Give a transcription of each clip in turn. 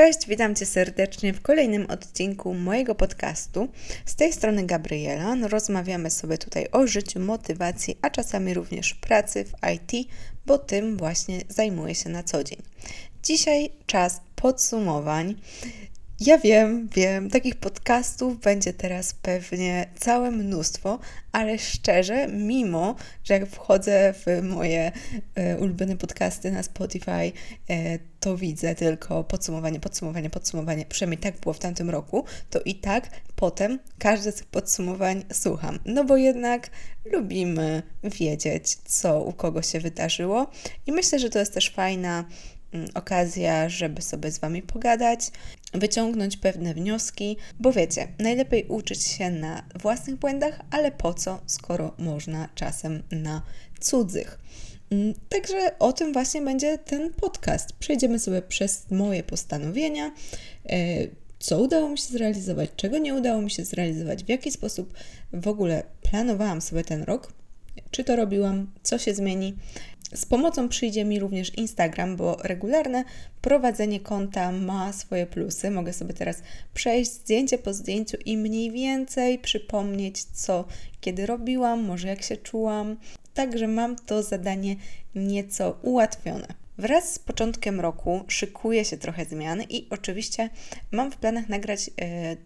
Cześć, witam Cię serdecznie w kolejnym odcinku mojego podcastu. Z tej strony Gabriela. No, rozmawiamy sobie tutaj o życiu, motywacji, a czasami również pracy w IT, bo tym właśnie zajmuję się na co dzień. Dzisiaj czas podsumowań. Ja wiem, wiem, takich podcastów będzie teraz pewnie całe mnóstwo, ale szczerze, mimo że jak wchodzę w moje e, ulubione podcasty na Spotify, e, to widzę tylko podsumowanie, podsumowanie, podsumowanie. Przynajmniej tak było w tamtym roku, to i tak potem każde z tych podsumowań słucham. No bo jednak lubimy wiedzieć, co u kogo się wydarzyło, i myślę, że to jest też fajna okazja, żeby sobie z Wami pogadać, wyciągnąć pewne wnioski, bo wiecie, najlepiej uczyć się na własnych błędach, ale po co, skoro można czasem na cudzych. Mm, także o tym właśnie będzie ten podcast. Przejdziemy sobie przez moje postanowienia, e, co udało mi się zrealizować, czego nie udało mi się zrealizować, w jaki sposób w ogóle planowałam sobie ten rok, czy to robiłam, co się zmieni, z pomocą przyjdzie mi również Instagram, bo regularne prowadzenie konta ma swoje plusy. Mogę sobie teraz przejść zdjęcie po zdjęciu i mniej więcej przypomnieć, co kiedy robiłam, może jak się czułam. Także mam to zadanie nieco ułatwione. Wraz z początkiem roku szykuje się trochę zmian i oczywiście mam w planach nagrać yy,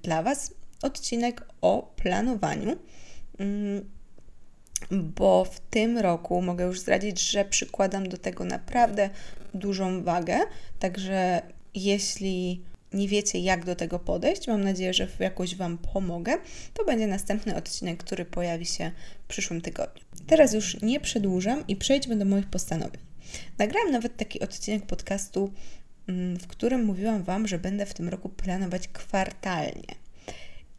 dla Was odcinek o planowaniu. Bo w tym roku mogę już zdradzić, że przykładam do tego naprawdę dużą wagę. Także jeśli nie wiecie, jak do tego podejść, mam nadzieję, że jakoś Wam pomogę, to będzie następny odcinek, który pojawi się w przyszłym tygodniu. Teraz już nie przedłużam i przejdźmy do moich postanowień. Nagrałam nawet taki odcinek podcastu, mm, w którym mówiłam Wam, że będę w tym roku planować kwartalnie.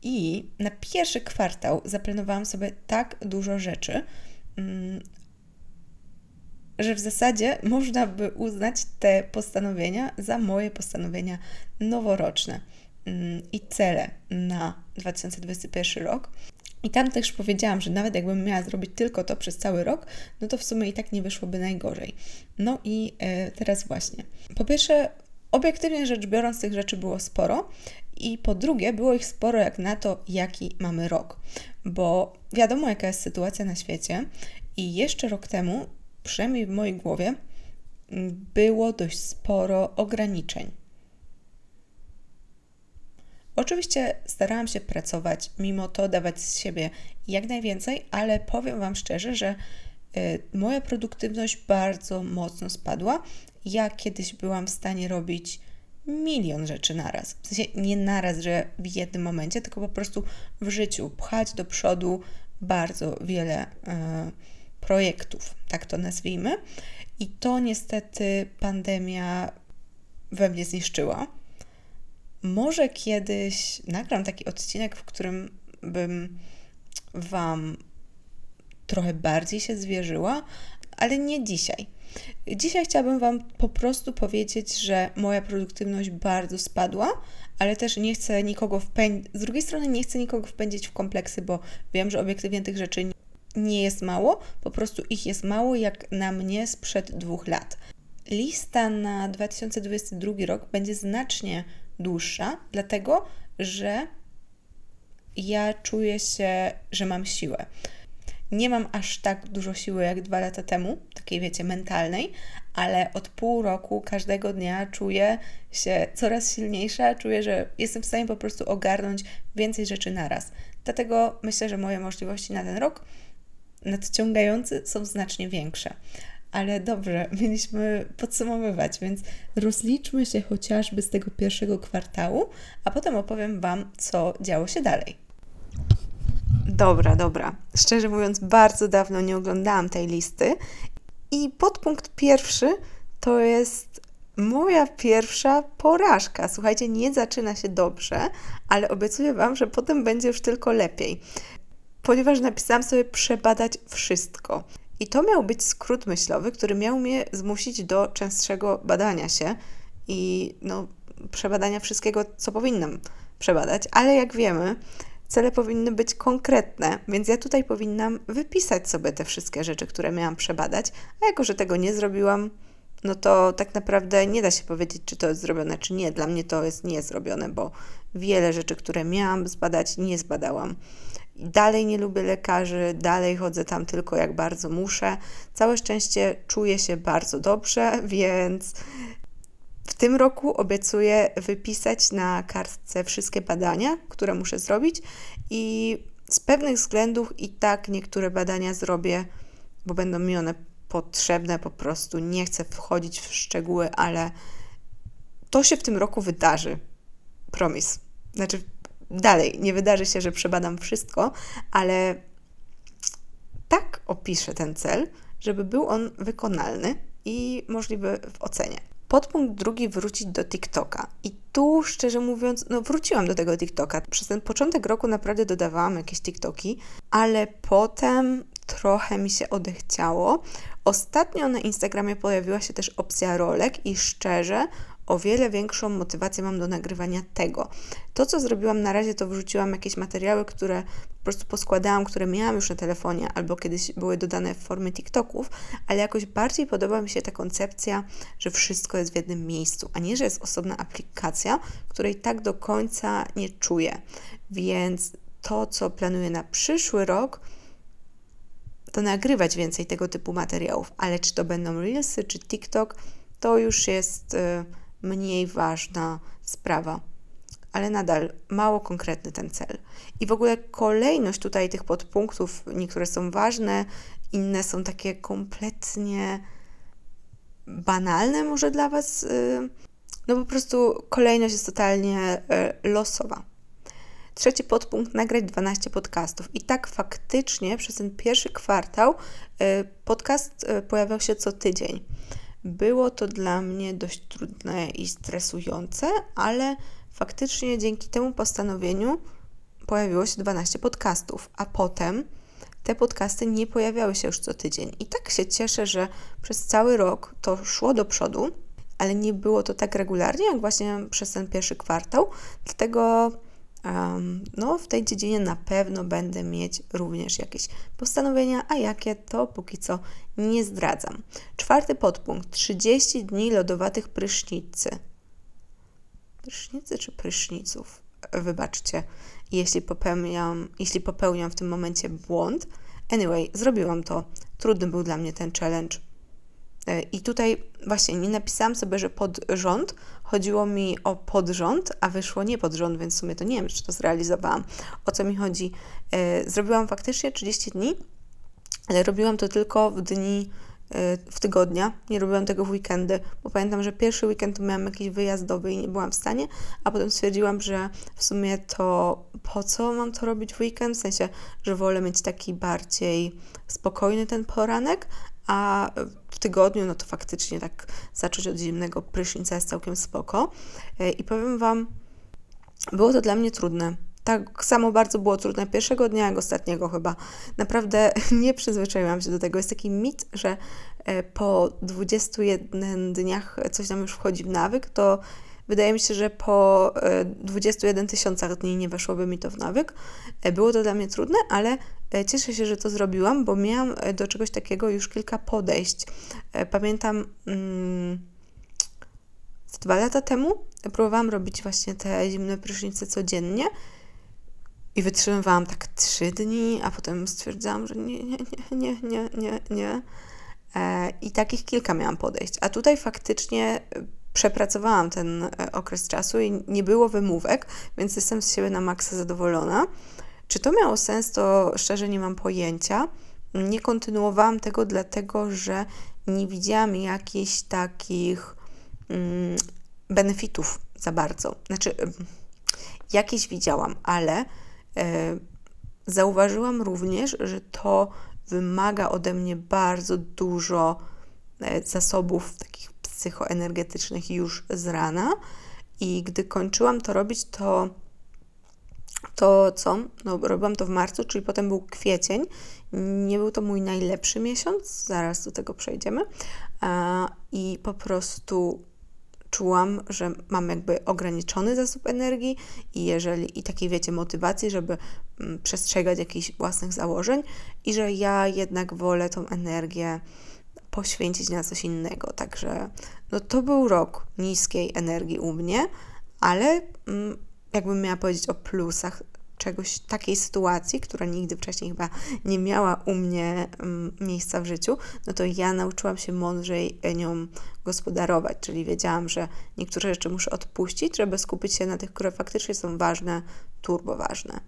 I na pierwszy kwartał zaplanowałam sobie tak dużo rzeczy, mm, że w zasadzie można by uznać te postanowienia za moje postanowienia noworoczne mm, i cele na 2021 rok. I tam też powiedziałam, że nawet jakbym miała zrobić tylko to przez cały rok, no to w sumie i tak nie wyszłoby najgorzej. No i e, teraz właśnie. Po pierwsze, obiektywnie rzecz biorąc, tych rzeczy było sporo, i po drugie, było ich sporo jak na to, jaki mamy rok, bo wiadomo, jaka jest sytuacja na świecie, i jeszcze rok temu, przynajmniej w mojej głowie, było dość sporo ograniczeń. Oczywiście starałam się pracować, mimo to dawać z siebie jak najwięcej, ale powiem Wam szczerze, że y, moja produktywność bardzo mocno spadła. Ja kiedyś byłam w stanie robić milion rzeczy naraz. W sensie nie naraz, że w jednym momencie, tylko po prostu w życiu pchać do przodu bardzo wiele y, projektów, tak to nazwijmy. I to niestety pandemia we mnie zniszczyła. Może kiedyś nagram taki odcinek, w którym bym Wam trochę bardziej się zwierzyła, ale nie dzisiaj. Dzisiaj chciałabym Wam po prostu powiedzieć, że moja produktywność bardzo spadła, ale też nie chcę nikogo wpędzić. Z drugiej strony, nie chcę nikogo wpędzić w kompleksy, bo wiem, że obiektywnie tych rzeczy nie jest mało, po prostu ich jest mało, jak na mnie sprzed dwóch lat. Lista na 2022 rok będzie znacznie dłuższa, dlatego że ja czuję się, że mam siłę. Nie mam aż tak dużo siły jak dwa lata temu, takiej wiecie, mentalnej, ale od pół roku każdego dnia czuję się coraz silniejsza, czuję, że jestem w stanie po prostu ogarnąć więcej rzeczy naraz. Dlatego myślę, że moje możliwości na ten rok nadciągający są znacznie większe. Ale dobrze, mieliśmy podsumowywać, więc rozliczmy się chociażby z tego pierwszego kwartału, a potem opowiem Wam, co działo się dalej. Dobra, dobra. Szczerze mówiąc, bardzo dawno nie oglądałam tej listy. I podpunkt pierwszy to jest moja pierwsza porażka. Słuchajcie, nie zaczyna się dobrze, ale obiecuję Wam, że potem będzie już tylko lepiej. Ponieważ napisałam sobie przebadać wszystko. I to miał być skrót myślowy, który miał mnie zmusić do częstszego badania się i no, przebadania wszystkiego, co powinnam przebadać. Ale jak wiemy, cele powinny być konkretne, więc ja tutaj powinnam wypisać sobie te wszystkie rzeczy, które miałam przebadać, a jako, że tego nie zrobiłam, no to tak naprawdę nie da się powiedzieć, czy to jest zrobione, czy nie. Dla mnie to jest niezrobione, bo wiele rzeczy, które miałam zbadać, nie zbadałam. Dalej nie lubię lekarzy, dalej chodzę tam tylko jak bardzo muszę. Całe szczęście czuję się bardzo dobrze, więc w tym roku obiecuję wypisać na kartce wszystkie badania, które muszę zrobić i z pewnych względów i tak niektóre badania zrobię, bo będą mi one potrzebne po prostu. Nie chcę wchodzić w szczegóły, ale to się w tym roku wydarzy. Promis. Znaczy, dalej, nie wydarzy się, że przebadam wszystko, ale tak opiszę ten cel, żeby był on wykonalny i możliwy w ocenie. Podpunkt drugi wrócić do TikToka. I tu, szczerze mówiąc, no wróciłam do tego TikToka. Przez ten początek roku naprawdę dodawałam jakieś TikToki, ale potem trochę mi się odechciało. Ostatnio na Instagramie pojawiła się też opcja rolek i szczerze o wiele większą motywację mam do nagrywania tego. To, co zrobiłam na razie, to wrzuciłam jakieś materiały, które po prostu poskładałam, które miałam już na telefonie albo kiedyś były dodane w formie TikToków, ale jakoś bardziej podoba mi się ta koncepcja, że wszystko jest w jednym miejscu, a nie, że jest osobna aplikacja, której tak do końca nie czuję. Więc to, co planuję na przyszły rok, to nagrywać więcej tego typu materiałów, ale czy to będą Reelsy, czy TikTok, to już jest y, mniej ważna sprawa. Ale nadal mało konkretny ten cel. I w ogóle kolejność tutaj tych podpunktów, niektóre są ważne, inne są takie kompletnie banalne może dla Was. Y, no po prostu kolejność jest totalnie y, losowa. Trzeci podpunkt, nagrać 12 podcastów. I tak faktycznie przez ten pierwszy kwartał y, podcast pojawiał się co tydzień. Było to dla mnie dość trudne i stresujące, ale faktycznie dzięki temu postanowieniu pojawiło się 12 podcastów, a potem te podcasty nie pojawiały się już co tydzień. I tak się cieszę, że przez cały rok to szło do przodu, ale nie było to tak regularnie jak właśnie przez ten pierwszy kwartał. Dlatego no, w tej dziedzinie na pewno będę mieć również jakieś postanowienia, a jakie to póki co nie zdradzam. Czwarty podpunkt: 30 dni lodowatych prysznicy. Prysznicy czy pryszniców? Wybaczcie, jeśli popełniam, jeśli popełniam w tym momencie błąd. Anyway, zrobiłam to. Trudny był dla mnie ten challenge. E, I tutaj właśnie nie napisałam sobie, że pod rząd, chodziło mi o podrząd, a wyszło nie podrząd, więc w sumie to nie wiem, czy to zrealizowałam. O co mi chodzi? E, zrobiłam faktycznie 30 dni, ale robiłam to tylko w dni e, w tygodnia, nie robiłam tego w weekendy, bo pamiętam, że pierwszy weekend miałam jakiś wyjazdowy i nie byłam w stanie, a potem stwierdziłam, że w sumie to po co mam to robić w weekend, w sensie, że wolę mieć taki bardziej spokojny ten poranek, a w tygodniu, no to faktycznie tak zacząć od zimnego prysznica jest całkiem spoko. E, I powiem Wam, było to dla mnie trudne. Tak samo bardzo było trudne pierwszego dnia, jak ostatniego chyba. Naprawdę nie przyzwyczaiłam się do tego. Jest taki mit, że e, po 21 dniach coś nam już wchodzi w nawyk, to Wydaje mi się, że po 21 e, tysiącach dni nie weszłoby mi to w nawyk. E, było to dla mnie trudne, ale e, cieszę się, że to zrobiłam, bo miałam do czegoś takiego już kilka podejść. Pamiętam mm, dwa lata temu próbowałam robić właśnie te zimne prysznice codziennie i wytrzymywałam tak trzy dni, a potem stwierdzałam, że nie, nie, nie, nie, nie, nie. I takich kilka miałam podejść. A tutaj faktycznie przepracowałam ten e, okres czasu i nie było wymówek, więc jestem z siebie na maksa zadowolona. Czy to miało sens, to szczerze nie mam pojęcia. Nie kontynuowałam tego, dlatego że nie widziałam jakichś takich mm, benefitów za bardzo. Znaczy, jakieś widziałam, ale y, zauważyłam również, że to wymaga ode mnie bardzo dużo y, zasobów takich psychoenergetycznych już z rana. I gdy kończyłam to robić, to to co? No, robiłam to w marcu, czyli potem był kwiecień. Nie był to mój najlepszy miesiąc, zaraz do tego przejdziemy. I po prostu czułam, że mam jakby ograniczony zasób energii i jeżeli i takiej wiecie motywacji, żeby mm, przestrzegać jakichś własnych założeń i że ja jednak wolę tą energię poświęcić na coś innego. Także no to był rok niskiej energii u mnie, ale mm, jakbym miała powiedzieć o plusach czegoś, takiej sytuacji, która nigdy wcześniej chyba nie miała u mnie um, miejsca w życiu, no to ja nauczyłam się mądrzej nią gospodarować, czyli wiedziałam, że niektóre rzeczy muszę odpuścić, żeby skupić się na tych, które faktycznie są ważne, turbo ważne.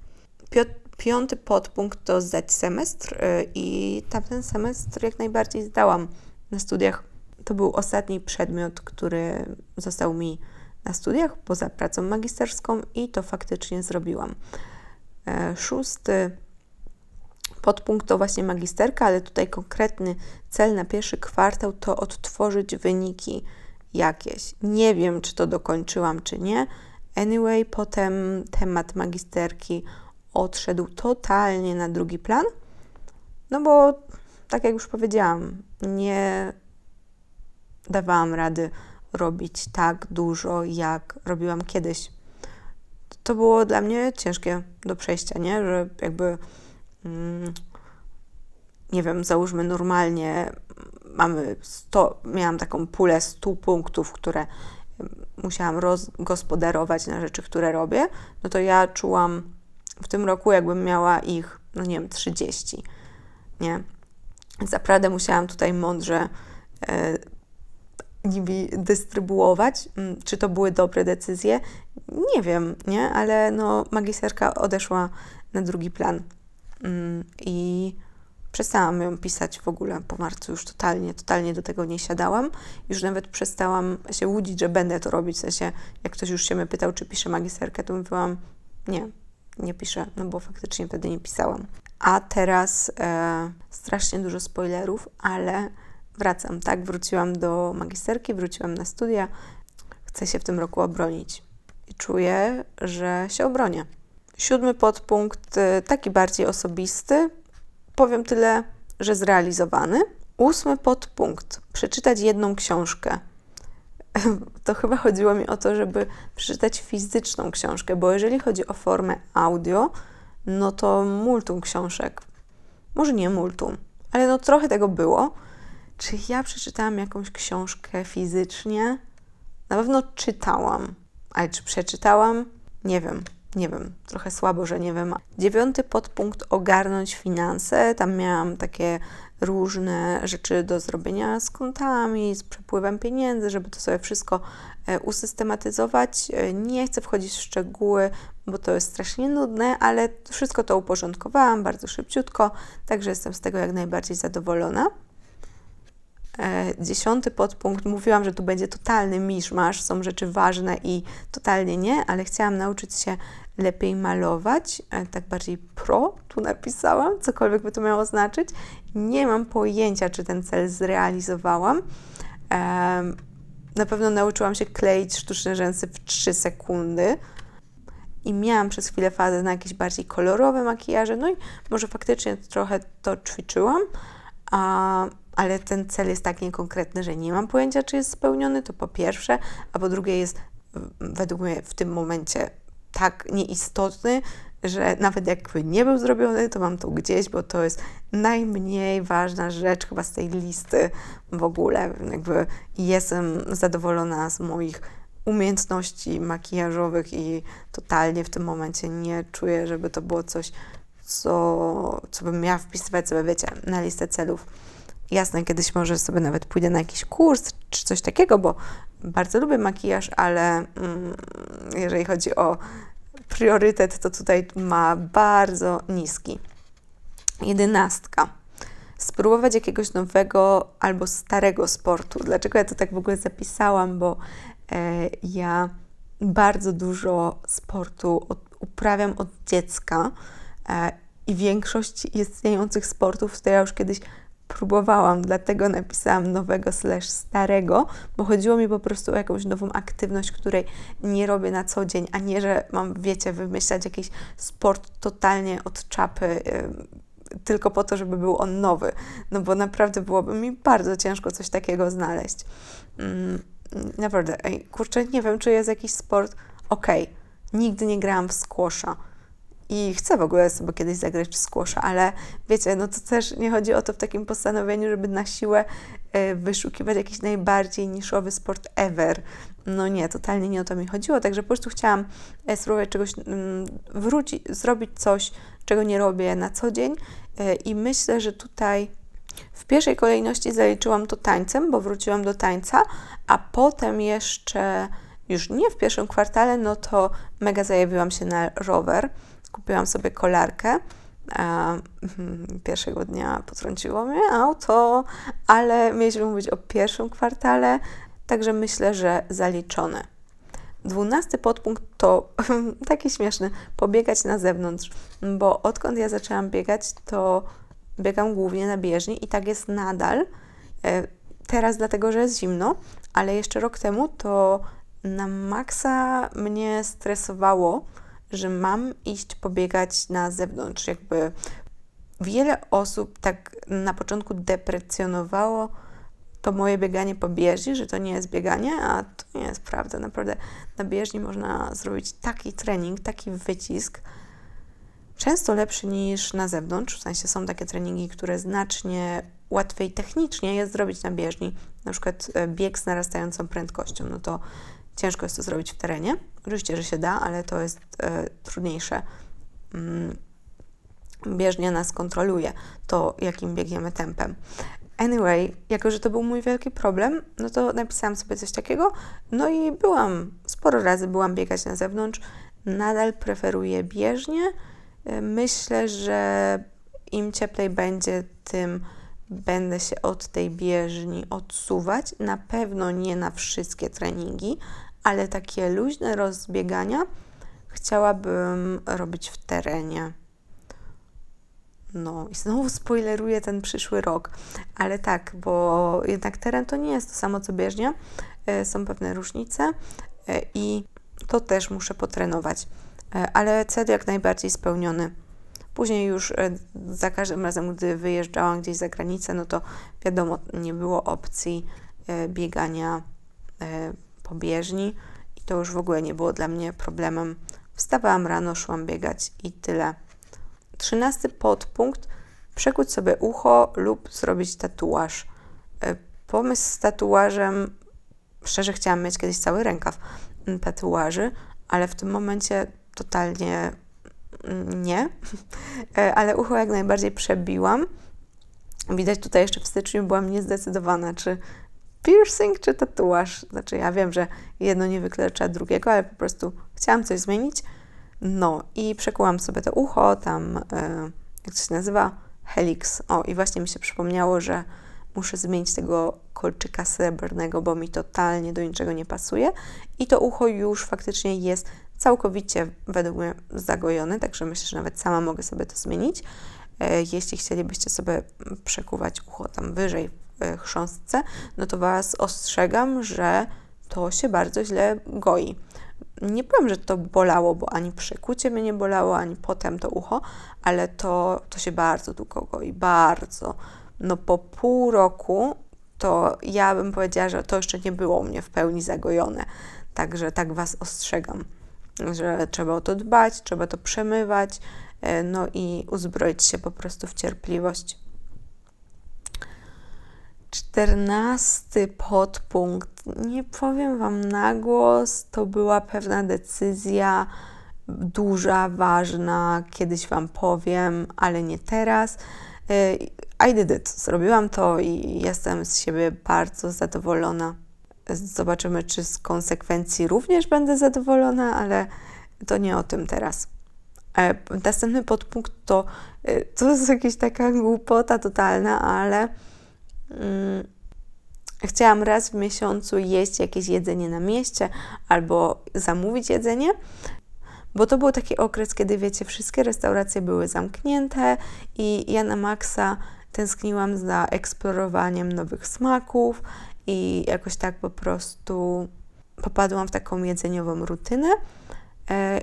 Piąty podpunkt to zdać semestr y, i tamten semestr jak najbardziej zdałam na studiach. To był ostatni przedmiot, który został mi na studiach poza pracą magisterską i to faktycznie zrobiłam. E, szósty podpunkt to właśnie magisterka, ale tutaj konkretny cel na pierwszy kwartał to odtworzyć wyniki jakieś. Nie wiem, czy to dokończyłam, czy nie. Anyway, potem temat magisterki odszedł totalnie na drugi plan, no bo tak jak już powiedziałam, nie dawałam rady robić tak dużo, jak robiłam kiedyś. To było dla mnie ciężkie do przejścia, nie? Że jakby, mm, nie wiem, załóżmy normalnie mamy 100, miałam taką pulę 100 punktów, które musiałam rozgospodarować na rzeczy, które robię, no to ja czułam w tym roku, jakbym miała ich, no nie wiem, 30, nie? Więc naprawdę musiałam tutaj mądrze e, nimi dystrybuować. Mm, czy to były dobre decyzje? Nie wiem, nie? Ale no, magisterka odeszła na drugi plan. Mm, I przestałam ją pisać w ogóle po marcu, już totalnie, totalnie do tego nie siadałam. Już nawet przestałam się łudzić, że będę to robić. W sensie, jak ktoś już się mnie pytał, czy piszę magisterkę, to mówiłam, nie, nie piszę, no bo faktycznie wtedy nie pisałam. A teraz e, strasznie dużo spoilerów, ale wracam, tak? Wróciłam do magisterki, wróciłam na studia. Chcę się w tym roku obronić i czuję, że się obronię. Siódmy podpunkt, e, taki bardziej osobisty. Powiem tyle, że zrealizowany. Ósmy podpunkt, przeczytać jedną książkę. to chyba chodziło mi o to, żeby przeczytać fizyczną książkę, bo jeżeli chodzi o formę audio, no to multum książek. Może nie multum, ale no trochę tego było. Czy ja przeczytałam jakąś książkę fizycznie? Na pewno czytałam, ale czy przeczytałam? Nie wiem, nie wiem, trochę słabo, że nie wiem. Dziewiąty podpunkt ogarnąć finanse. Tam miałam takie różne rzeczy do zrobienia z kontami, z przepływem pieniędzy, żeby to sobie wszystko e, usystematyzować. E, nie chcę wchodzić w szczegóły, bo to jest strasznie nudne, ale wszystko to uporządkowałam bardzo szybciutko, także jestem z tego jak najbardziej zadowolona. E, dziesiąty podpunkt, mówiłam, że tu będzie totalny miszmasz, są rzeczy ważne i totalnie nie, ale chciałam nauczyć się lepiej malować, e, tak bardziej pro, tu napisałam, cokolwiek by to miało znaczyć. Nie mam pojęcia, czy ten cel zrealizowałam. Na pewno nauczyłam się kleić sztuczne rzęsy w 3 sekundy. I miałam przez chwilę fazę na jakieś bardziej kolorowe makijaże, no i może faktycznie trochę to ćwiczyłam, a, ale ten cel jest tak niekonkretny, że nie mam pojęcia, czy jest spełniony, to po pierwsze, a po drugie jest według mnie w tym momencie tak nieistotny, że nawet jakby nie był zrobiony, to mam to gdzieś, bo to jest najmniej ważna rzecz chyba z tej listy w ogóle. Jakby jestem zadowolona z moich umiejętności makijażowych i totalnie w tym momencie nie czuję, żeby to było coś, co, co bym miała wpisywać sobie, wiecie, na listę celów. Jasne, kiedyś może sobie nawet pójdę na jakiś kurs czy coś takiego, bo bardzo lubię makijaż, ale mm, jeżeli chodzi o priorytet, to tutaj ma bardzo niski. Jedenastka. Spróbować jakiegoś nowego albo starego sportu. Dlaczego ja to tak w ogóle zapisałam? Bo e, ja bardzo dużo sportu od, uprawiam od dziecka e, i większość istniejących sportów to ja już kiedyś próbowałam, dlatego napisałam nowego slash starego, bo chodziło mi po prostu o jakąś nową aktywność, której nie robię na co dzień, a nie, że mam, wiecie, wymyślać jakiś sport totalnie od czapy, yy, tylko po to, żeby był on nowy, no bo naprawdę byłoby mi bardzo ciężko coś takiego znaleźć. Yy, naprawdę, ej, kurczę, nie wiem, czy jest jakiś sport, okej, okay, nigdy nie grałam w squasha, i chcę w ogóle sobie kiedyś zagrać w squasha, ale wiecie, no to też nie chodzi o to w takim postanowieniu, żeby na siłę y, wyszukiwać jakiś najbardziej niszowy sport ever. No nie, totalnie nie o to mi chodziło, także po prostu chciałam e, spróbować czegoś, mm, wrócić, zrobić coś, czego nie robię na co dzień e, i myślę, że tutaj w pierwszej kolejności zaliczyłam to tańcem, bo wróciłam do tańca, a potem jeszcze już nie w pierwszym kwartale, no to mega zajawiłam się na rower. Kupiłam sobie kolarkę. Pierwszego dnia potrąciło mnie auto, ale mieliśmy mówić o pierwszym kwartale, także myślę, że zaliczone. Dwunasty podpunkt to taki śmieszny, pobiegać na zewnątrz, bo odkąd ja zaczęłam biegać, to biegam głównie na bieżni i tak jest nadal. E, teraz dlatego, że jest zimno, ale jeszcze rok temu to na maksa mnie stresowało, że mam iść pobiegać na zewnątrz. Jakby wiele osób tak na początku deprecjonowało to moje bieganie po bieżni, że to nie jest bieganie, a to nie jest prawda. Naprawdę na bieżni można zrobić taki trening, taki wycisk, często lepszy niż na zewnątrz. W sensie są takie treningi, które znacznie łatwiej technicznie jest zrobić na bieżni, na przykład e, bieg z narastającą prędkością. No to ciężko jest to zrobić w terenie. Oczywiście, że się da, ale to jest e, trudniejsze. Mm, bieżnia nas kontroluje, to jakim biegniemy tempem. Anyway, jako że to był mój wielki problem, no to napisałam sobie coś takiego, no i byłam, sporo razy byłam biegać na zewnątrz. Nadal preferuję bieżnię. E, myślę, że im cieplej będzie, tym będę się od tej bieżni odsuwać. Na pewno nie na wszystkie treningi, ale takie luźne rozbiegania chciałabym robić w terenie. No i znowu spoileruję ten przyszły rok, ale tak, bo jednak teren to nie jest to samo co bieżnia, e, są pewne różnice e, i to też muszę potrenować, e, ale cel jak najbardziej spełniony. Później już za każdym razem, gdy wyjeżdżałam gdzieś za granicę, no to wiadomo, nie było opcji biegania po bieżni i to już w ogóle nie było dla mnie problemem. Wstawałam rano, szłam biegać i tyle. Trzynasty podpunkt. Przekuć sobie ucho lub zrobić tatuaż. E, pomysł z tatuażem, szczerze chciałam mieć kiedyś cały rękaw mm, tatuaży, ale w tym momencie totalnie mm, nie. E, ale ucho jak najbardziej przebiłam. Widać tutaj jeszcze w styczniu byłam niezdecydowana, czy piercing, czy tatuaż. Znaczy ja wiem, że jedno nie wyklucza drugiego, ale po prostu chciałam coś zmienić no i przekułam sobie to ucho, tam, e, jak to się nazywa? Helix. O, i właśnie mi się przypomniało, że muszę zmienić tego kolczyka srebrnego, bo mi totalnie do niczego nie pasuje. I to ucho już faktycznie jest całkowicie według mnie zagojone, także myślę, że nawet sama mogę sobie to zmienić. E, jeśli chcielibyście sobie przekuwać ucho tam wyżej chrząstce, no to Was ostrzegam, że to się bardzo źle goi nie powiem, że to bolało, bo ani przekucie mnie nie bolało, ani potem to ucho, ale to, to się bardzo długo goi, bardzo. No po pół roku to ja bym powiedziała, że to jeszcze nie było u mnie w pełni zagojone. Także tak Was ostrzegam, że trzeba o to dbać, trzeba to przemywać, e, no i uzbroić się po prostu w cierpliwość. Czternasty podpunkt. Nie powiem Wam na głos, to była pewna decyzja duża, ważna. Kiedyś Wam powiem, ale nie teraz. Y, I did it. Zrobiłam to i jestem z siebie bardzo zadowolona. Zobaczymy, czy z konsekwencji również będę zadowolona, ale to nie o tym teraz. E, następny podpunkt to, y, to jest jakaś taka głupota totalna, ale Mm, chciałam raz w miesiącu jeść jakieś jedzenie na mieście albo zamówić jedzenie, bo to był taki okres, kiedy wiecie, wszystkie restauracje były zamknięte i ja na maksa tęskniłam za eksplorowaniem nowych smaków i jakoś tak po prostu popadłam w taką jedzeniową rutynę. E,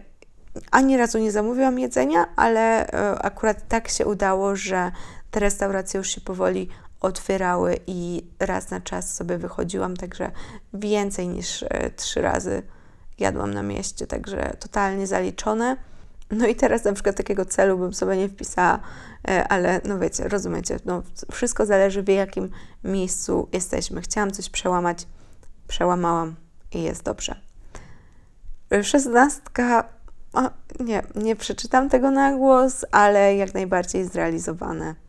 ani razu nie zamówiłam jedzenia, ale e, akurat tak się udało, że te restauracje już się powoli otwierały i raz na czas sobie wychodziłam, także więcej niż e, trzy razy jadłam na mieście, także totalnie zaliczone. No i teraz na przykład takiego celu bym sobie nie wpisała, e, ale no wiecie, rozumiecie, no wszystko zależy w jakim miejscu jesteśmy. Chciałam coś przełamać, przełamałam i jest dobrze. Szesnastka, o, nie, nie przeczytam tego na głos, ale jak najbardziej zrealizowane.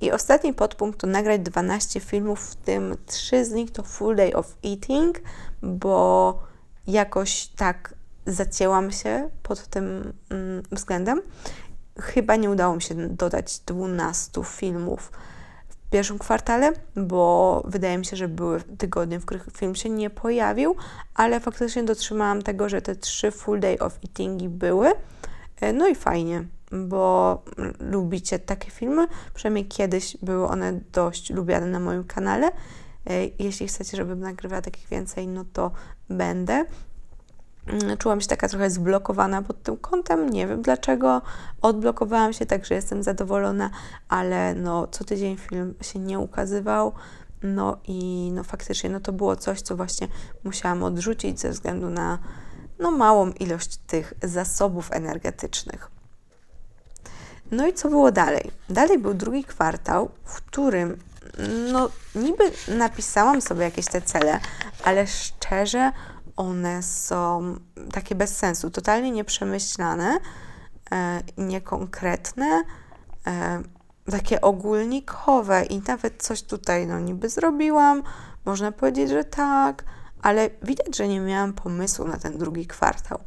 I ostatni podpunkt to nagrać 12 filmów, w tym 3 z nich to Full Day of Eating, bo jakoś tak zacięłam się pod tym mm, względem. Chyba nie udało mi się dodać 12 filmów w pierwszym kwartale, bo wydaje mi się, że były tygodnie, w których film się nie pojawił, ale faktycznie dotrzymałam tego, że te trzy full day of eatingi były. E, no i fajnie, bo lubicie takie filmy. Przynajmniej kiedyś były one dość lubiane na moim kanale. E, jeśli chcecie, żebym nagrywała takich więcej, no to będę. Mm, czułam się taka trochę zblokowana pod tym kątem. Nie wiem dlaczego. Odblokowałam się, także jestem zadowolona, ale no, co tydzień film się nie ukazywał. No i no faktycznie no to było coś, co właśnie musiałam odrzucić ze względu na no, małą ilość tych zasobów energetycznych. No i co było dalej? Dalej był drugi kwartał, w którym no niby napisałam sobie jakieś te cele, ale szczerze one są takie bez sensu, totalnie nieprzemyślane, e, niekonkretne, e, takie ogólnikowe i nawet coś tutaj no niby zrobiłam, można powiedzieć, że tak, ale widać, że nie miałam pomysłu na ten drugi kwartał.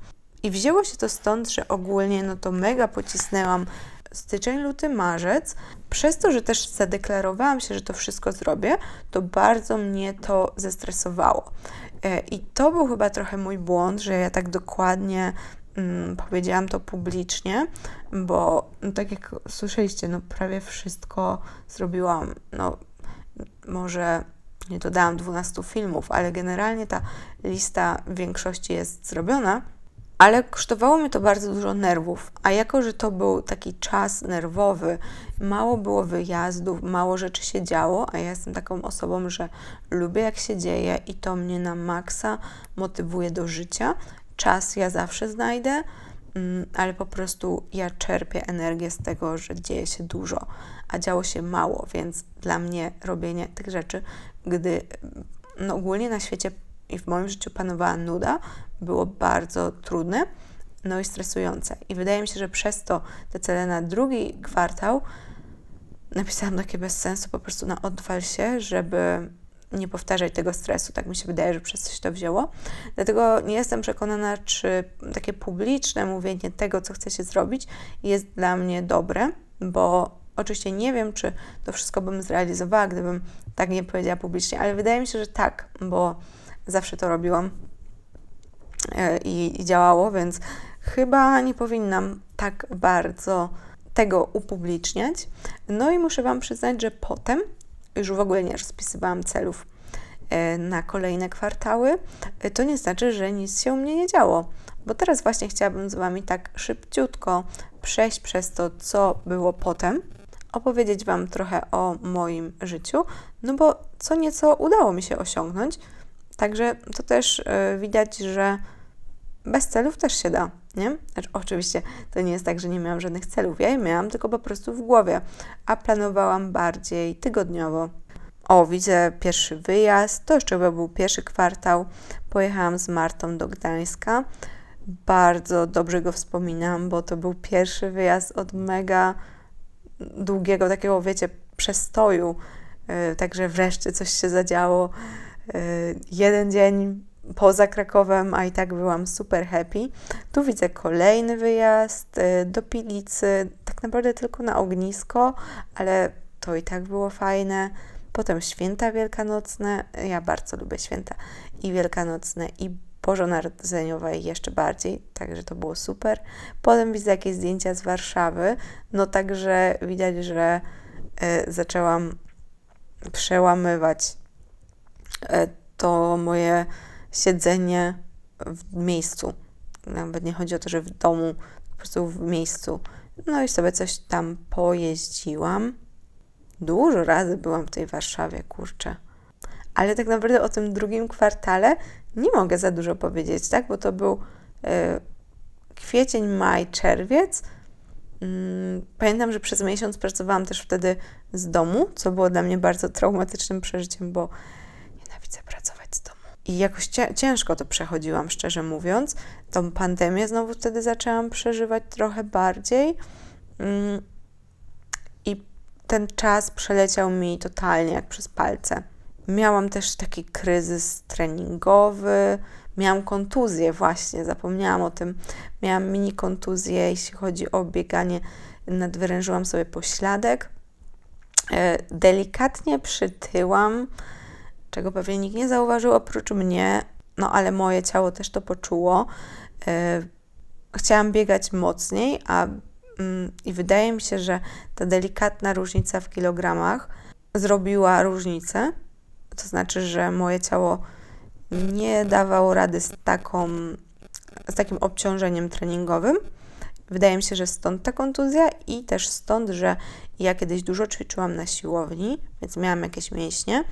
I wzięło się to stąd, że ogólnie no to mega pocisnęłam styczeń, luty, marzec. Przez to, że też zadeklarowałam się, że to wszystko zrobię, to bardzo mnie to zestresowało. E, I to był chyba trochę mój błąd, że ja tak dokładnie mm, powiedziałam to publicznie, bo no, tak jak słyszeliście, no prawie wszystko zrobiłam. No, może nie dodałam 12 filmów, ale generalnie ta lista w większości jest zrobiona. Ale kosztowało mi to bardzo dużo nerwów, a jako, że to był taki czas nerwowy, mało było wyjazdów, mało rzeczy się działo, a ja jestem taką osobą, że lubię jak się dzieje i to mnie na maksa motywuje do życia. Czas ja zawsze znajdę, mm, ale po prostu ja czerpię energię z tego, że dzieje się dużo, a działo się mało, więc dla mnie robienie tych rzeczy, gdy no ogólnie na świecie i w moim życiu panowała nuda, było bardzo trudne, no i stresujące. I wydaje mi się, że przez to te cele na drugi kwartał napisałam takie bez sensu, po prostu na odwal się, żeby nie powtarzać tego stresu. Tak mi się wydaje, że przez coś to wzięło. Dlatego nie jestem przekonana, czy takie publiczne mówienie tego, co chcecie zrobić, jest dla mnie dobre, bo oczywiście nie wiem, czy to wszystko bym zrealizowała, gdybym tak nie powiedziała publicznie, ale wydaje mi się, że tak, bo zawsze to robiłam i, i działało, więc chyba nie powinnam tak bardzo tego upubliczniać. No i muszę Wam przyznać, że potem już w ogóle nie rozpisywałam celów e, na kolejne kwartały. E, to nie znaczy, że nic się u mnie nie działo, bo teraz właśnie chciałabym z Wami tak szybciutko przejść przez to, co było potem, opowiedzieć Wam trochę o moim życiu, no bo co nieco udało mi się osiągnąć. Także to też widać, że bez celów też się da, nie? Znaczy, oczywiście to nie jest tak, że nie miałam żadnych celów. Ja je miałam, tylko po prostu w głowie, a planowałam bardziej tygodniowo. O, widzę pierwszy wyjazd, to jeszcze chyba był pierwszy kwartał. Pojechałam z Martą do Gdańska. Bardzo dobrze go wspominam, bo to był pierwszy wyjazd od mega długiego takiego, wiecie, przestoju. Yy, także wreszcie coś się zadziało. Y, jeden dzień poza Krakowem, a i tak byłam super happy. Tu widzę kolejny wyjazd y, do Pilicy, tak naprawdę tylko na ognisko, ale to i tak było fajne. Potem święta wielkanocne, ja bardzo lubię święta i wielkanocne i bożonarodzeniowe jeszcze bardziej, także to było super. Potem widzę jakieś zdjęcia z Warszawy, no także widać, że y, zaczęłam przełamywać E, to moje siedzenie w miejscu. Nawet nie chodzi o to, że w domu, po prostu w miejscu. No i sobie coś tam pojeździłam. Dużo razy byłam w tej Warszawie, kurczę. Ale tak naprawdę o tym drugim kwartale nie mogę za dużo powiedzieć, tak? Bo to był y, kwiecień, maj, czerwiec. Mm, pamiętam, że przez miesiąc pracowałam też wtedy z domu, co było dla mnie bardzo traumatycznym przeżyciem, bo nienawidzę pracować. I jakoś ciężko to przechodziłam, szczerze mówiąc. Tą pandemię znowu wtedy zaczęłam przeżywać trochę bardziej. Mm, I ten czas przeleciał mi totalnie jak przez palce. Miałam też taki kryzys treningowy, miałam kontuzję właśnie, zapomniałam o tym. Miałam mini kontuzję, jeśli chodzi o bieganie, nadwyrężyłam sobie pośladek. E, delikatnie przytyłam, czego pewnie nikt nie zauważył oprócz mnie, no ale moje ciało też to poczuło. E, chciałam biegać mocniej, a mm, i wydaje mi się, że ta delikatna różnica w kilogramach zrobiła różnicę. To znaczy, że moje ciało nie dawało rady z, taką, z takim obciążeniem treningowym. Wydaje mi się, że stąd ta kontuzja i też stąd, że ja kiedyś dużo ćwiczyłam na siłowni, więc miałam jakieś mięśnie.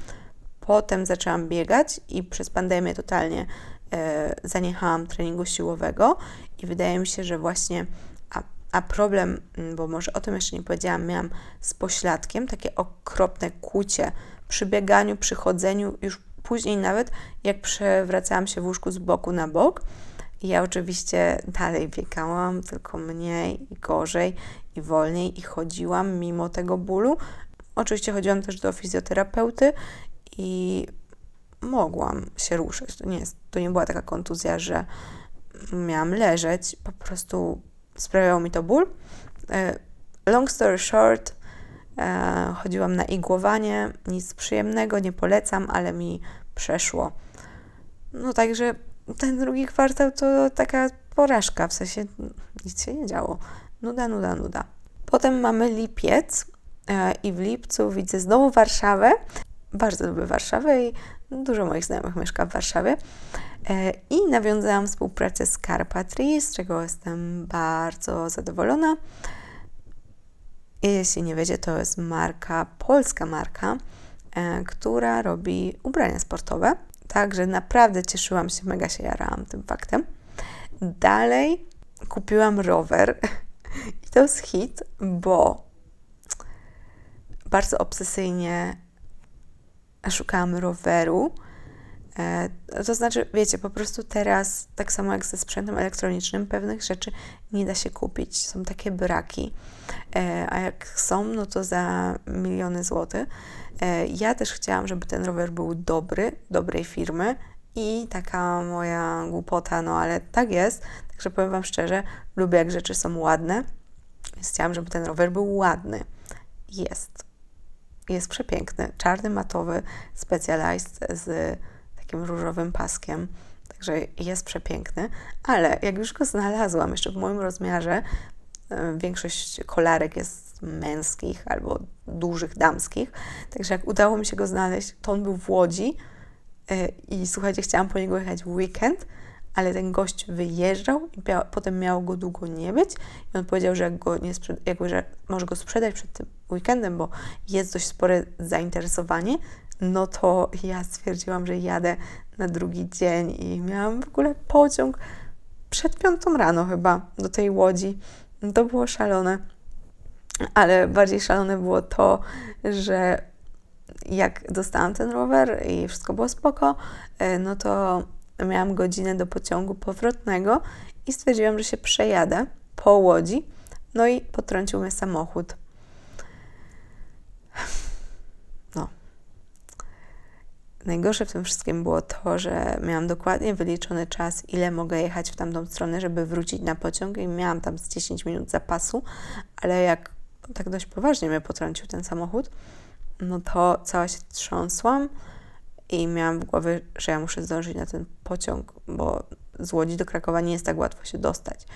Potem zaczęłam biegać i przez pandemię totalnie e, zaniechałam treningu siłowego i wydaje mi się, że właśnie a, a problem, bo może o tym jeszcze nie powiedziałam, miałam z pośladkiem takie okropne kucie przy bieganiu, przy chodzeniu, już później nawet jak przewracałam się w łóżku z boku na bok. Ja oczywiście dalej biegałam, tylko mniej i gorzej i wolniej i chodziłam mimo tego bólu. Oczywiście chodziłam też do fizjoterapeuty i mogłam się ruszać. To nie, jest, to nie była taka kontuzja, że miałam leżeć, po prostu sprawiało mi to ból. E, long story short, E, chodziłam na igłowanie, nic przyjemnego, nie polecam, ale mi przeszło. No także ten drugi kwartał to taka porażka, w sensie nic się nie działo. Nuda, nuda, nuda. Potem mamy lipiec e, i w lipcu widzę znowu Warszawę. Bardzo lubię Warszawę i dużo moich znajomych mieszka w Warszawie. E, I nawiązałam współpracę z Carpatry, z czego jestem bardzo zadowolona. Jeśli nie wiecie, to jest marka, polska marka, e, która robi ubrania sportowe. Także naprawdę cieszyłam się, mega się jarałam tym faktem. Dalej kupiłam rower i to jest hit, bo bardzo obsesyjnie szukałam roweru. E, to znaczy, wiecie, po prostu teraz, tak samo jak ze sprzętem elektronicznym, pewnych rzeczy nie da się kupić. Są takie braki. E, a jak są, no to za miliony złotych. E, ja też chciałam, żeby ten rower był dobry, dobrej firmy i taka moja głupota, no ale tak jest. Także powiem Wam szczerze, lubię jak rzeczy są ładne, więc chciałam, żeby ten rower był ładny. Jest. Jest przepiękny. Czarny, matowy, Specialized z takim różowym paskiem. Także jest przepiękny, ale jak już go znalazłam, jeszcze w moim rozmiarze, E, większość kolarek jest męskich albo dużych damskich. Także jak udało mi się go znaleźć, to on był w Łodzi e, i słuchajcie, chciałam po niego jechać w weekend, ale ten gość wyjeżdżał i potem miało go długo nie być i on powiedział, że jak go nie jakby, że może go sprzedać przed tym weekendem, bo jest dość spore zainteresowanie, no to ja stwierdziłam, że jadę na drugi dzień i miałam w ogóle pociąg przed piątą rano chyba do tej Łodzi. To było szalone. Ale bardziej szalone było to, że jak dostałam ten rower i wszystko było spoko, e, no to miałam godzinę do pociągu powrotnego i stwierdziłam, że się przejadę po Łodzi. No i potrącił mnie samochód. Najgorsze w tym wszystkim było to, że miałam dokładnie wyliczony czas, ile mogę jechać w tamtą stronę, żeby wrócić na pociąg i miałam tam z 10 minut zapasu, ale jak tak dość poważnie mnie potrącił ten samochód, no to cała się trząsłam i miałam w głowie, że ja muszę zdążyć na ten pociąg, bo z Łodzi do Krakowa nie jest tak łatwo się dostać.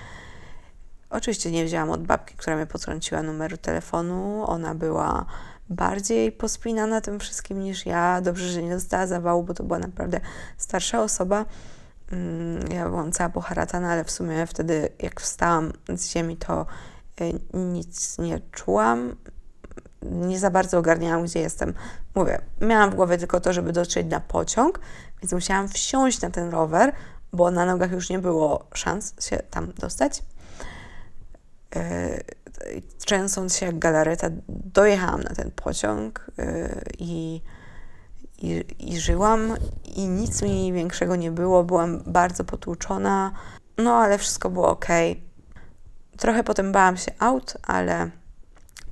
Oczywiście nie wzięłam od babki, która mnie potrąciła numeru telefonu. Ona była bardziej pospinana tym wszystkim niż ja. Dobrze, że nie dostała zawału, bo to była naprawdę starsza osoba. Mm, ja byłam cała poharatana, ale w sumie wtedy, jak wstałam z ziemi, to y, nic nie czułam. Nie za bardzo ogarniałam, gdzie jestem. Mówię, miałam w głowie tylko to, żeby dotrzeć na pociąg, więc musiałam wsiąść na ten rower, bo na nogach już nie było szans się tam dostać. trzęsąc się jak galareta, dojechałam na ten pociąg i, i, i żyłam i nic mi większego nie było. Byłam bardzo potłuczona, no ale wszystko było ok. Trochę potem bałam się aut, ale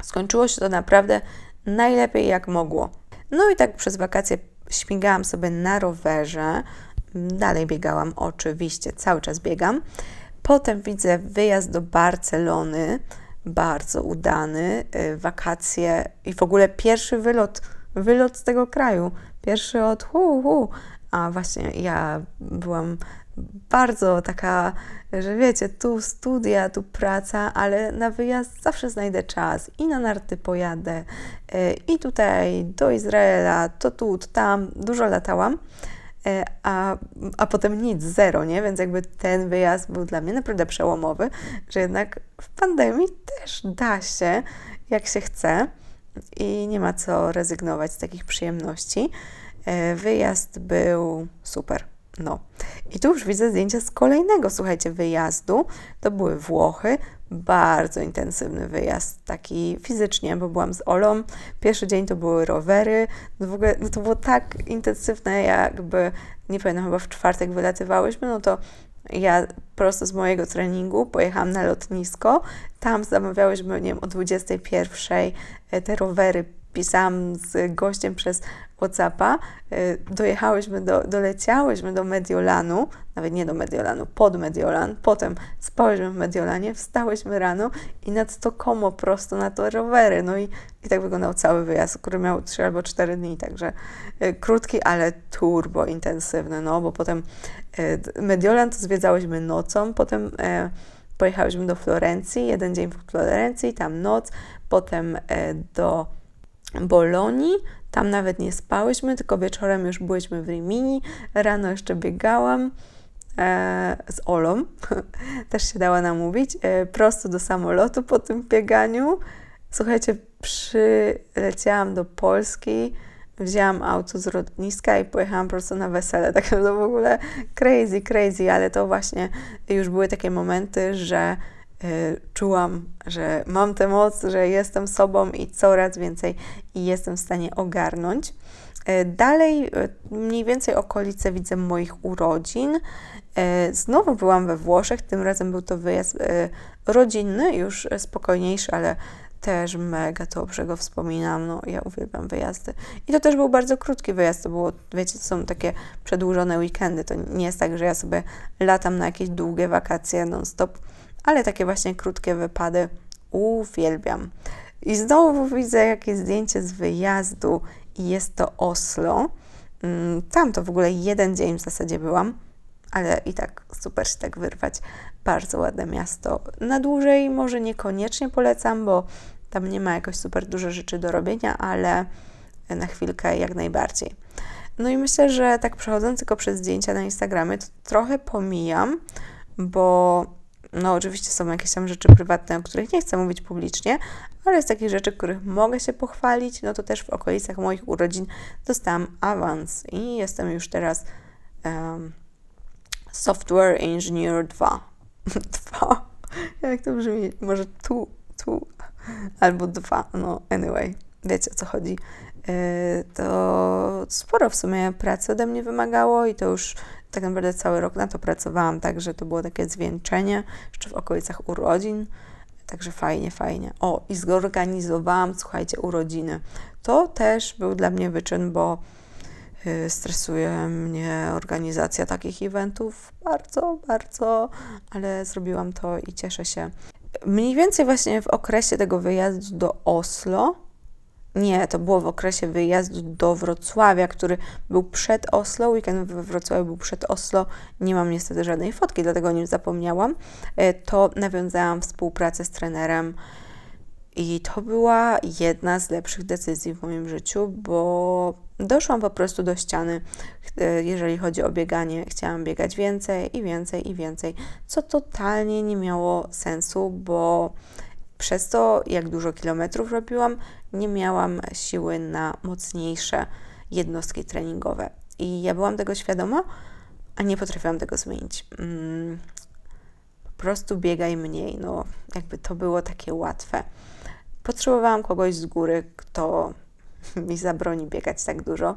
skończyło się to naprawdę najlepiej jak mogło. No i tak przez wakacje śmigałam sobie na rowerze. Dalej biegałam, oczywiście, cały czas biegam. Potem widzę wyjazd do Barcelony, bardzo udany, y, wakacje i w ogóle pierwszy wylot, wylot z tego kraju. Pierwszy od hu, hu. A właśnie ja byłam bardzo taka, że wiecie, tu studia, tu praca, ale na wyjazd zawsze znajdę czas i na narty pojadę, y, i tutaj do Izraela, to tu, to tam, dużo latałam. Y, a, a potem nic, zero, nie? Więc jakby ten wyjazd był dla mnie naprawdę przełomowy, że jednak w pandemii też da się, jak się chce i nie ma co rezygnować z takich przyjemności. Y, wyjazd był super. No. I tu już widzę zdjęcia z kolejnego, słuchajcie, wyjazdu. To były Włochy. Bardzo intensywny wyjazd, taki fizycznie, bo byłam z Olą. Pierwszy dzień to były rowery. No w ogóle no to było tak intensywne, jakby, nie pamiętam, chyba w czwartek wylatywałyśmy, no to ja prosto z mojego treningu pojechałam na lotnisko. Tam zamawiałyśmy, nie wiem, o 21 e, te rowery pisałam z gościem przez Whatsappa, y, dojechałyśmy, do, doleciałyśmy do Mediolanu, nawet nie do Mediolanu, pod Mediolan, potem spałyśmy w Mediolanie, wstałyśmy rano i nad to komo prosto na to rowery, no i, i tak wyglądał cały wyjazd, który miał 3 albo 4 dni, także y, krótki, ale turbo intensywny, no bo potem y, Mediolan to zwiedzałyśmy nocą, potem pojechałyśmy do Florencji, jeden dzień w Florencji, tam noc, potem do Bolonii. Tam nawet nie spałyśmy, tylko wieczorem już byliśmy w Rimini. Rano jeszcze biegałam e, z Olą, też się dała namówić, e, prosto do samolotu po tym bieganiu. Słuchajcie, przyleciałam do Polski, wzięłam auto z lotniska i pojechałam prosto na wesele. Tak to w ogóle crazy, crazy, ale to właśnie już były takie momenty, że czułam, że mam tę moc, że jestem sobą i coraz więcej jestem w stanie ogarnąć. Y, dalej, y, mniej więcej okolice widzę moich urodzin. Znowu byłam we Włoszech, tym razem był to wyjazd rodzinny, już spokojniejszy, ale też mega dobrze go wspominam. No, ja uwielbiam wyjazdy. I to też był bardzo krótki wyjazd. To było, wiecie, to są takie przedłużone weekendy. To nie jest tak, że ja sobie latam na jakieś długie wakacje non-stop ale takie właśnie krótkie wypady uwielbiam. I znowu widzę jakieś zdjęcie z wyjazdu i jest to Oslo. Mm, tam to w ogóle jeden dzień w zasadzie byłam, ale i tak super się tak wyrwać. Bardzo ładne miasto. Na dłużej może niekoniecznie polecam, bo tam nie ma jakoś super dużo rzeczy do robienia, ale na chwilkę jak najbardziej. No i myślę, że tak przechodząc tylko przez zdjęcia na Instagramie, to trochę pomijam, bo no, oczywiście są jakieś tam rzeczy prywatne, o których nie chcę mówić publicznie, ale z takich rzeczy, których mogę się pochwalić, no to też w okolicach moich urodzin dostałam awans i jestem już teraz um, Software Engineer 2. 2. Jak to brzmi? Może tu, tu, albo 2. No, anyway, wiecie o co chodzi. E, to sporo w sumie pracy ode mnie wymagało i to już tak naprawdę cały rok na to pracowałam, także to było takie zwieńczenie, jeszcze w okolicach urodzin. Także fajnie, fajnie. O, i zorganizowałam, słuchajcie, urodziny. To też był dla mnie wyczyn, bo y, stresuje mnie organizacja takich eventów bardzo, bardzo, ale zrobiłam to i cieszę się. Mniej więcej właśnie w okresie tego wyjazdu do Oslo nie, to było w okresie wyjazdu do Wrocławia, który był przed Oslo. Weekend we Wrocławiu był przed Oslo. Nie mam niestety żadnej fotki, dlatego o nim zapomniałam. E, to nawiązałam współpracę z trenerem. I to była jedna z lepszych decyzji w moim życiu, bo doszłam po prostu do ściany, e, jeżeli chodzi o bieganie. Chciałam biegać więcej i więcej i więcej, co totalnie nie miało sensu, bo przez to, jak dużo kilometrów robiłam, nie miałam siły na mocniejsze jednostki treningowe. I ja byłam tego świadoma, a nie potrafiłam tego zmienić. Mm, po prostu biegaj mniej. No, jakby to było takie łatwe. Potrzebowałam kogoś z góry, kto mi zabroni biegać tak dużo.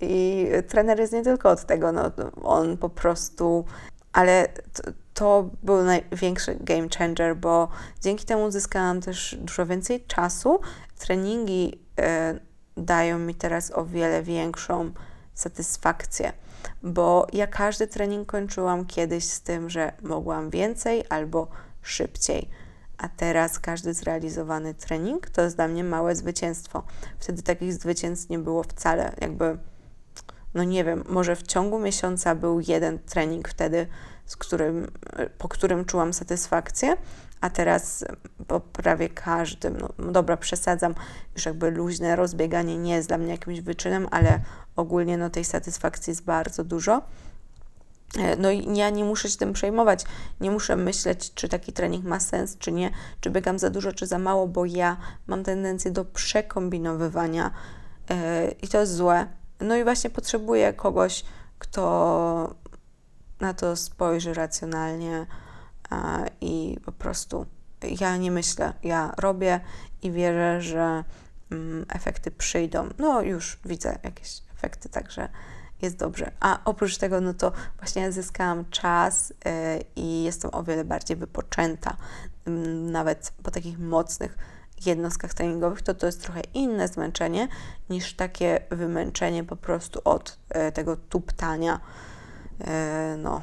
I trener jest nie tylko od tego, no, on po prostu. Ale to, to był największy game changer, bo dzięki temu zyskałam też dużo więcej czasu. Treningi y, dają mi teraz o wiele większą satysfakcję, bo ja każdy trening kończyłam kiedyś z tym, że mogłam więcej albo szybciej. A teraz każdy zrealizowany trening to jest dla mnie małe zwycięstwo. Wtedy takich zwycięstw nie było wcale. Jakby, no nie wiem, może w ciągu miesiąca był jeden trening wtedy, z którym, po którym czułam satysfakcję, a teraz po prawie każdym, no, no dobra, przesadzam, już jakby luźne rozbieganie nie jest dla mnie jakimś wyczynem, ale ogólnie no, tej satysfakcji jest bardzo dużo. E, no i ja nie muszę się tym przejmować, nie muszę myśleć, czy taki trening ma sens, czy nie, czy biegam za dużo, czy za mało, bo ja mam tendencję do przekombinowywania yy, i to jest złe. No i właśnie potrzebuję kogoś, kto na to spojrzy racjonalnie i po prostu ja nie myślę, ja robię i wierzę, że yy, efekty przyjdą. No już widzę jakieś efekty, także jest dobrze. A oprócz tego, no to właśnie zyskałam czas yy, i jestem o wiele bardziej wypoczęta. Yy, nawet po takich mocnych jednostkach treningowych, to to jest trochę inne zmęczenie niż takie wymęczenie po prostu od yy, tego tuptania. E, no,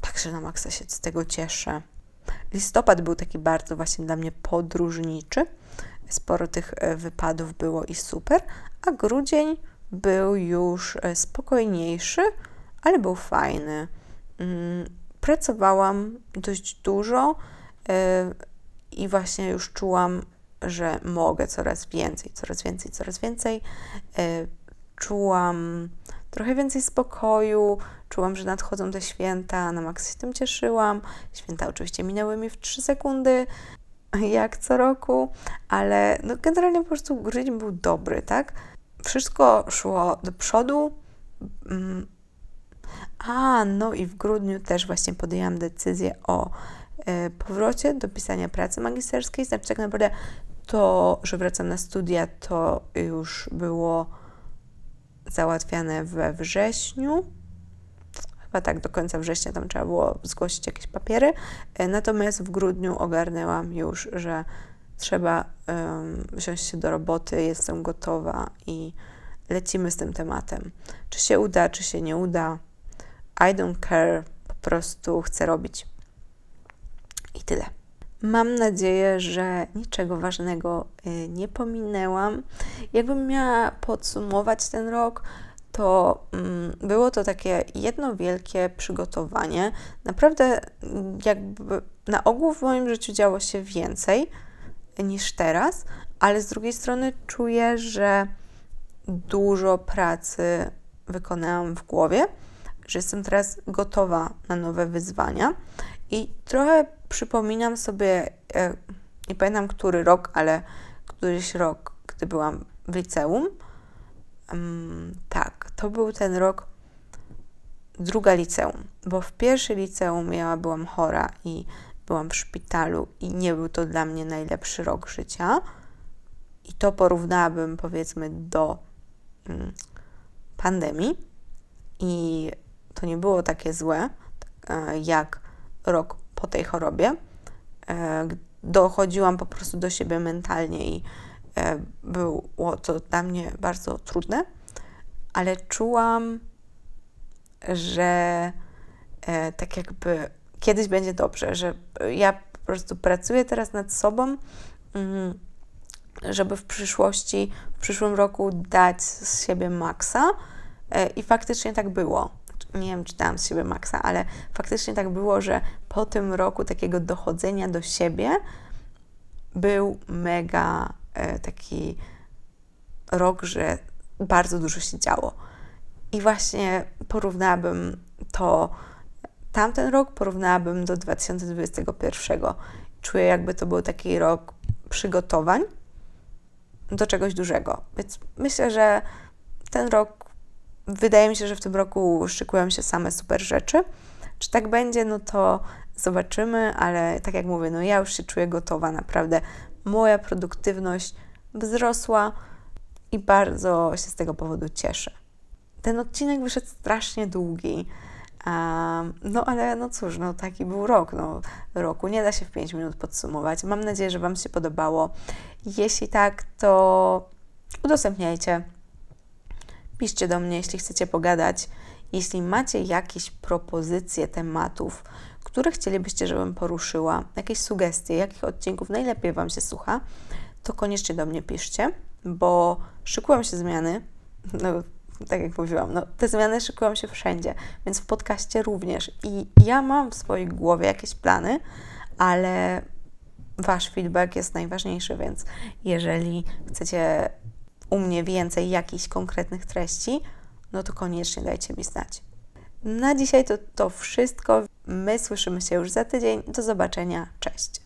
także na maksa się z tego cieszę. Listopad był taki bardzo właśnie dla mnie podróżniczy. Sporo tych e, wypadów było i super, a grudzień był już e, spokojniejszy, ale był fajny. Mm, pracowałam dość dużo i właśnie już czułam, że mogę coraz więcej, coraz więcej, coraz więcej. Czułam trochę więcej spokoju, czułam, że nadchodzą te święta, na maksa się tym cieszyłam. Święta oczywiście minęły mi w 3 sekundy, jak co roku, ale no generalnie po prostu grudzień był dobry, tak? wszystko szło do przodu. Mm. A, no i w grudniu też właśnie podjęłam decyzję o e, powrocie do pisania pracy magisterskiej. Znaczy, tak naprawdę to, że wracam na studia, to już było załatwiane we wrześniu. Chyba tak do końca września tam trzeba było zgłosić jakieś papiery. E, natomiast w grudniu ogarnęłam już, że trzeba um, wziąć się do roboty, jestem gotowa i lecimy z tym tematem. Czy się uda, czy się nie uda, I don't care, po prostu chcę robić. I tyle. Mam nadzieję, że niczego ważnego y, nie pominęłam. Jakbym miała podsumować ten rok, to mm, było to takie jedno wielkie przygotowanie. Naprawdę, mm, jakby na ogół w moim życiu działo się więcej niż teraz, ale z drugiej strony czuję, że dużo pracy wykonałam w głowie, że jestem teraz gotowa na nowe wyzwania i trochę przypominam sobie, e, nie pamiętam który rok, ale któryś rok, gdy byłam w liceum. tak, to był ten rok druga liceum, bo w pierwszej liceum ja byłam chora i byłam w szpitalu i nie był to dla mnie najlepszy rok życia. I to porównałabym powiedzmy do mm, pandemii. I to nie było takie złe, e, jak rok po tej chorobie. E, dochodziłam po prostu do siebie mentalnie i e, było to dla mnie bardzo trudne, ale czułam, że tak jakby kiedyś będzie dobrze, że ja po prostu pracuję teraz nad sobą, mm, żeby w przyszłości, w przyszłym roku dać z siebie maksa. E, I faktycznie tak było. Nie wiem, czy dałam z siebie maksa, ale faktycznie tak było, że po tym roku takiego dochodzenia do siebie był mega e, taki rok, że bardzo dużo się działo. I właśnie porównałabym to tamten rok porównałabym do 2021. Czuję, jakby to był taki rok przygotowań do czegoś dużego. Więc myślę, że ten rok, wydaje mi się, że w tym roku szykują się same super rzeczy. Czy tak będzie, no to Zobaczymy, ale tak jak mówię, no ja już się czuję gotowa, naprawdę. Moja produktywność wzrosła i bardzo się z tego powodu cieszę. Ten odcinek wyszedł strasznie długi. No ale no cóż, no taki był rok. No, roku nie da się w 5 minut podsumować. Mam nadzieję, że Wam się podobało. Jeśli tak, to udostępniajcie. Piszcie do mnie, jeśli chcecie pogadać. Jeśli macie jakieś propozycje tematów, które chcielibyście, żebym poruszyła, jakieś sugestie, jakich odcinków najlepiej Wam się słucha, to koniecznie do mnie piszcie, bo szykują się zmiany. No, tak jak mówiłam, no, te zmiany szykują się wszędzie, więc w podcaście również. I ja mam w swojej głowie jakieś plany, ale Wasz feedback jest najważniejszy, więc jeżeli chcecie u mnie więcej jakichś konkretnych treści, no to koniecznie dajcie mi znać. Na dzisiaj to to wszystko. My słyszymy się już za tydzień. Do zobaczenia. Cześć.